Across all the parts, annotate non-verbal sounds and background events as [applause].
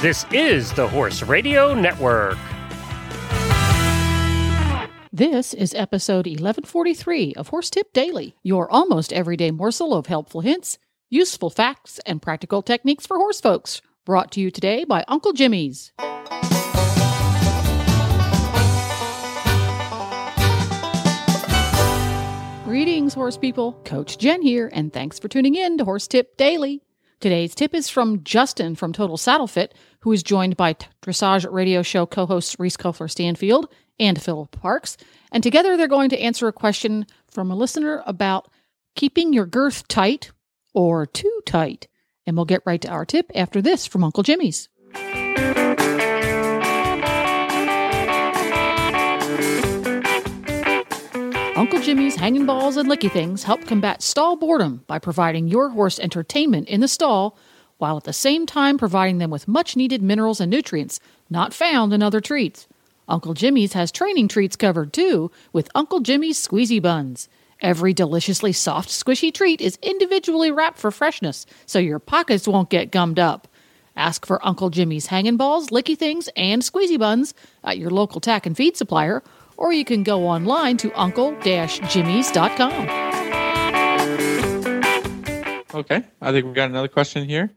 This is the Horse Radio Network. This is episode 1143 of Horse Tip Daily, your almost everyday morsel of helpful hints, useful facts, and practical techniques for horse folks. Brought to you today by Uncle Jimmy's. Greetings, horse people. Coach Jen here, and thanks for tuning in to Horse Tip Daily. Today's tip is from Justin from Total Saddle Fit, who is joined by Dressage Radio Show co hosts Reese Koffler Stanfield and Philip Parks. And together they're going to answer a question from a listener about keeping your girth tight or too tight. And we'll get right to our tip after this from Uncle Jimmy's. Uncle Jimmy's Hanging Balls and Licky Things help combat stall boredom by providing your horse entertainment in the stall while at the same time providing them with much needed minerals and nutrients not found in other treats. Uncle Jimmy's has training treats covered too with Uncle Jimmy's Squeezy Buns. Every deliciously soft, squishy treat is individually wrapped for freshness so your pockets won't get gummed up. Ask for Uncle Jimmy's Hanging Balls, Licky Things, and Squeezy Buns at your local tack and feed supplier or you can go online to uncle-jimmys.com. Okay, I think we got another question here.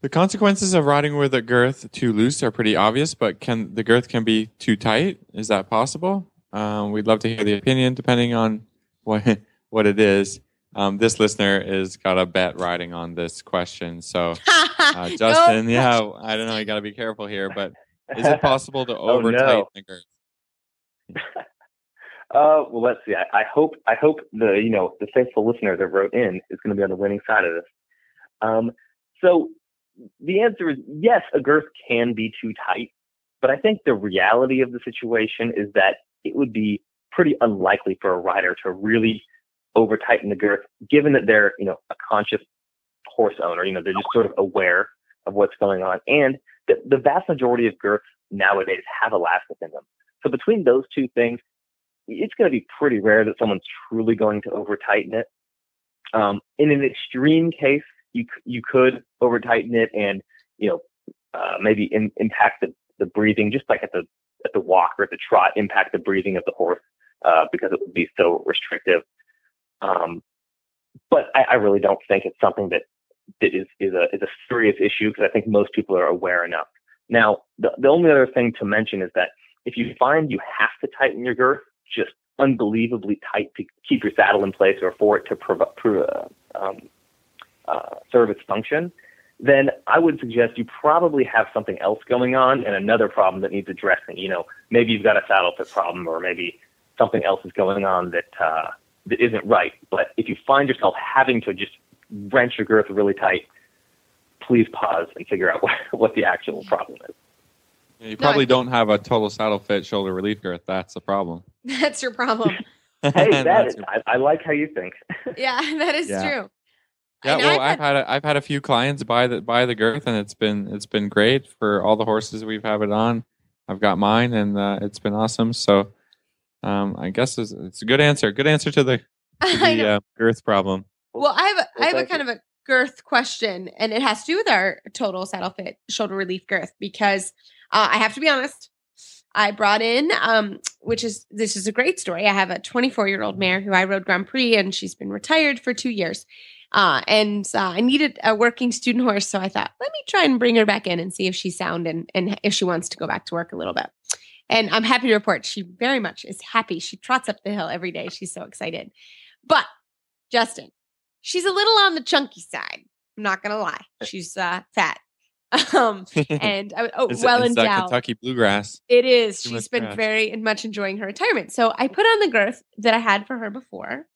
The consequences of riding with a girth too loose are pretty obvious, but can the girth can be too tight? Is that possible? Um, we'd love to hear the opinion, depending on what [laughs] what it is. Um, this listener has got a bet riding on this question. So, [laughs] uh, Justin, yeah, I don't know. You got to be careful here, but is it [laughs] possible to over tighten oh, no. the girth? [laughs] Uh, well, let's see. I, I hope I hope the you know the faithful listener that wrote in is going to be on the winning side of this. Um, so the answer is yes, a girth can be too tight, but I think the reality of the situation is that it would be pretty unlikely for a rider to really over tighten the girth, given that they're you know a conscious horse owner. You know they're just sort of aware of what's going on, and the, the vast majority of girths nowadays have elastic in them. So between those two things, it's going to be pretty rare that someone's truly going to over tighten it. Um, in an extreme case, you you could over tighten it and you know uh, maybe in, impact the, the breathing, just like at the at the walk or at the trot, impact the breathing of the horse uh, because it would be so restrictive. Um, but I, I really don't think it's something that that is is a is a serious issue because I think most people are aware enough. Now, the the only other thing to mention is that if you find you have to tighten your girth, just unbelievably tight to keep your saddle in place or for it to prov- uh, um, uh, serve its function, then I would suggest you probably have something else going on and another problem that needs addressing. You know, maybe you've got a saddle fit problem or maybe something else is going on that uh, that isn't right. But if you find yourself having to just wrench your girth really tight, please pause and figure out what, [laughs] what the actual problem is. Yeah, you probably no, don't have a total saddle fit shoulder relief girth. That's the problem. [laughs] That's your problem. [laughs] hey, [laughs] that is, your... I, I, like how you think. yeah, that is yeah. true. Yeah, well, I've had, a, I've had a few clients buy the buy the girth, and it's been it's been great for all the horses we've had it on. I've got mine, and uh, it's been awesome. So, um, I guess it's, it's, a good answer. Good answer to the, to the uh, girth problem. Well, I have a, well, I have a kind you. of a girth question, and it has to do with our total saddle fit shoulder relief girth because uh, I have to be honest. I brought in, um, which is this is a great story. I have a 24 year old mare who I rode Grand Prix, and she's been retired for two years. Uh, and uh, I needed a working student horse, so I thought, let me try and bring her back in and see if she's sound and and if she wants to go back to work a little bit. And I'm happy to report she very much is happy. She trots up the hill every day. She's so excited. But Justin, she's a little on the chunky side. I'm not gonna lie. She's uh, fat. [laughs] Um, [laughs] and I, oh, it's, well it's endowed. Kentucky bluegrass. It is. Too She's been grass. very much enjoying her retirement. So I put on the girth that I had for her before.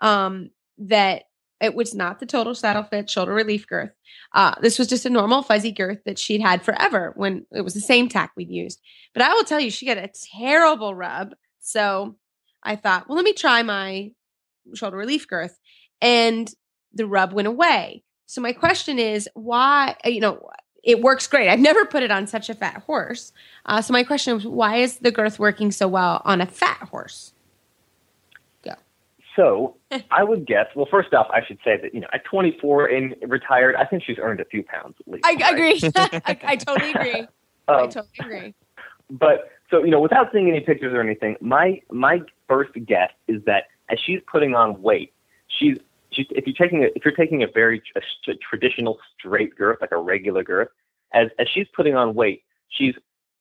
Um, that it was not the total saddle fit shoulder relief girth. Uh, this was just a normal fuzzy girth that she'd had forever when it was the same tack we'd used. But I will tell you, she got a terrible rub. So I thought, well, let me try my shoulder relief girth. And the rub went away. So my question is, why, uh, you know, it works great. I've never put it on such a fat horse. Uh, so my question is, why is the girth working so well on a fat horse? Go. So [laughs] I would guess. Well, first off, I should say that you know at 24 and retired, I think she's earned a few pounds at least. I right? agree. [laughs] [laughs] I, I totally agree. I Um, totally agree. but so you know, without seeing any pictures or anything, my my first guess is that as she's putting on weight, she's if you're taking a if you're taking a very a, traditional straight girth, like a regular girth, as as she's putting on weight, she's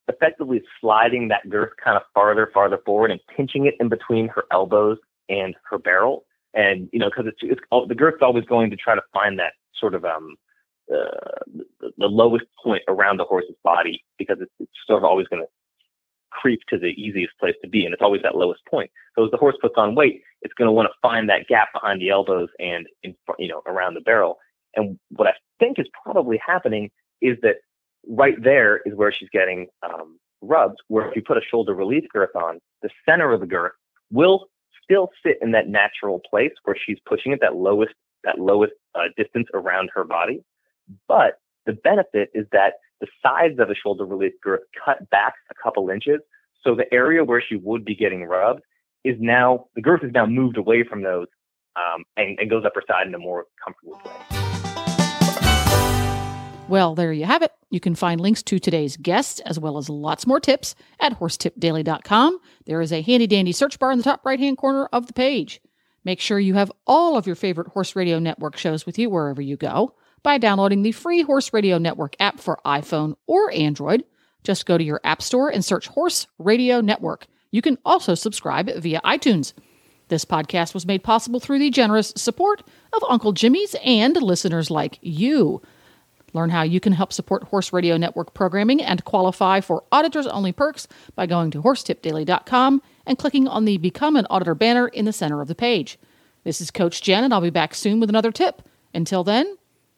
effectively sliding that girth kind of farther, farther forward, and pinching it in between her elbows and her barrel. And you know, because it's, it's the girth's always going to try to find that sort of um uh, the, the lowest point around the horse's body because it's, it's sort of always going to creep to the easiest place to be, and it's always that lowest point. So as the horse puts on weight, it's going to want to find that gap behind the elbows and in you know around the barrel. And what I think is probably happening is that right there is where she's getting um, rubs. Where if you put a shoulder relief girth on, the center of the girth will still sit in that natural place where she's pushing it, that lowest that lowest uh, distance around her body. But the benefit is that the sides of the shoulder relief girth cut back a couple inches. So the area where she would be getting rubbed is now, the girth is now moved away from those um, and, and goes up her side in a more comfortable way. Well, there you have it. You can find links to today's guests as well as lots more tips at horsetipdaily.com. There is a handy dandy search bar in the top right hand corner of the page. Make sure you have all of your favorite Horse Radio Network shows with you wherever you go by downloading the free Horse Radio Network app for iPhone or Android. Just go to your App Store and search Horse Radio Network. You can also subscribe via iTunes. This podcast was made possible through the generous support of Uncle Jimmy's and listeners like you. Learn how you can help support Horse Radio Network programming and qualify for auditors only perks by going to horsetipdaily.com and clicking on the Become an Auditor banner in the center of the page. This is Coach Jen, and I'll be back soon with another tip. Until then,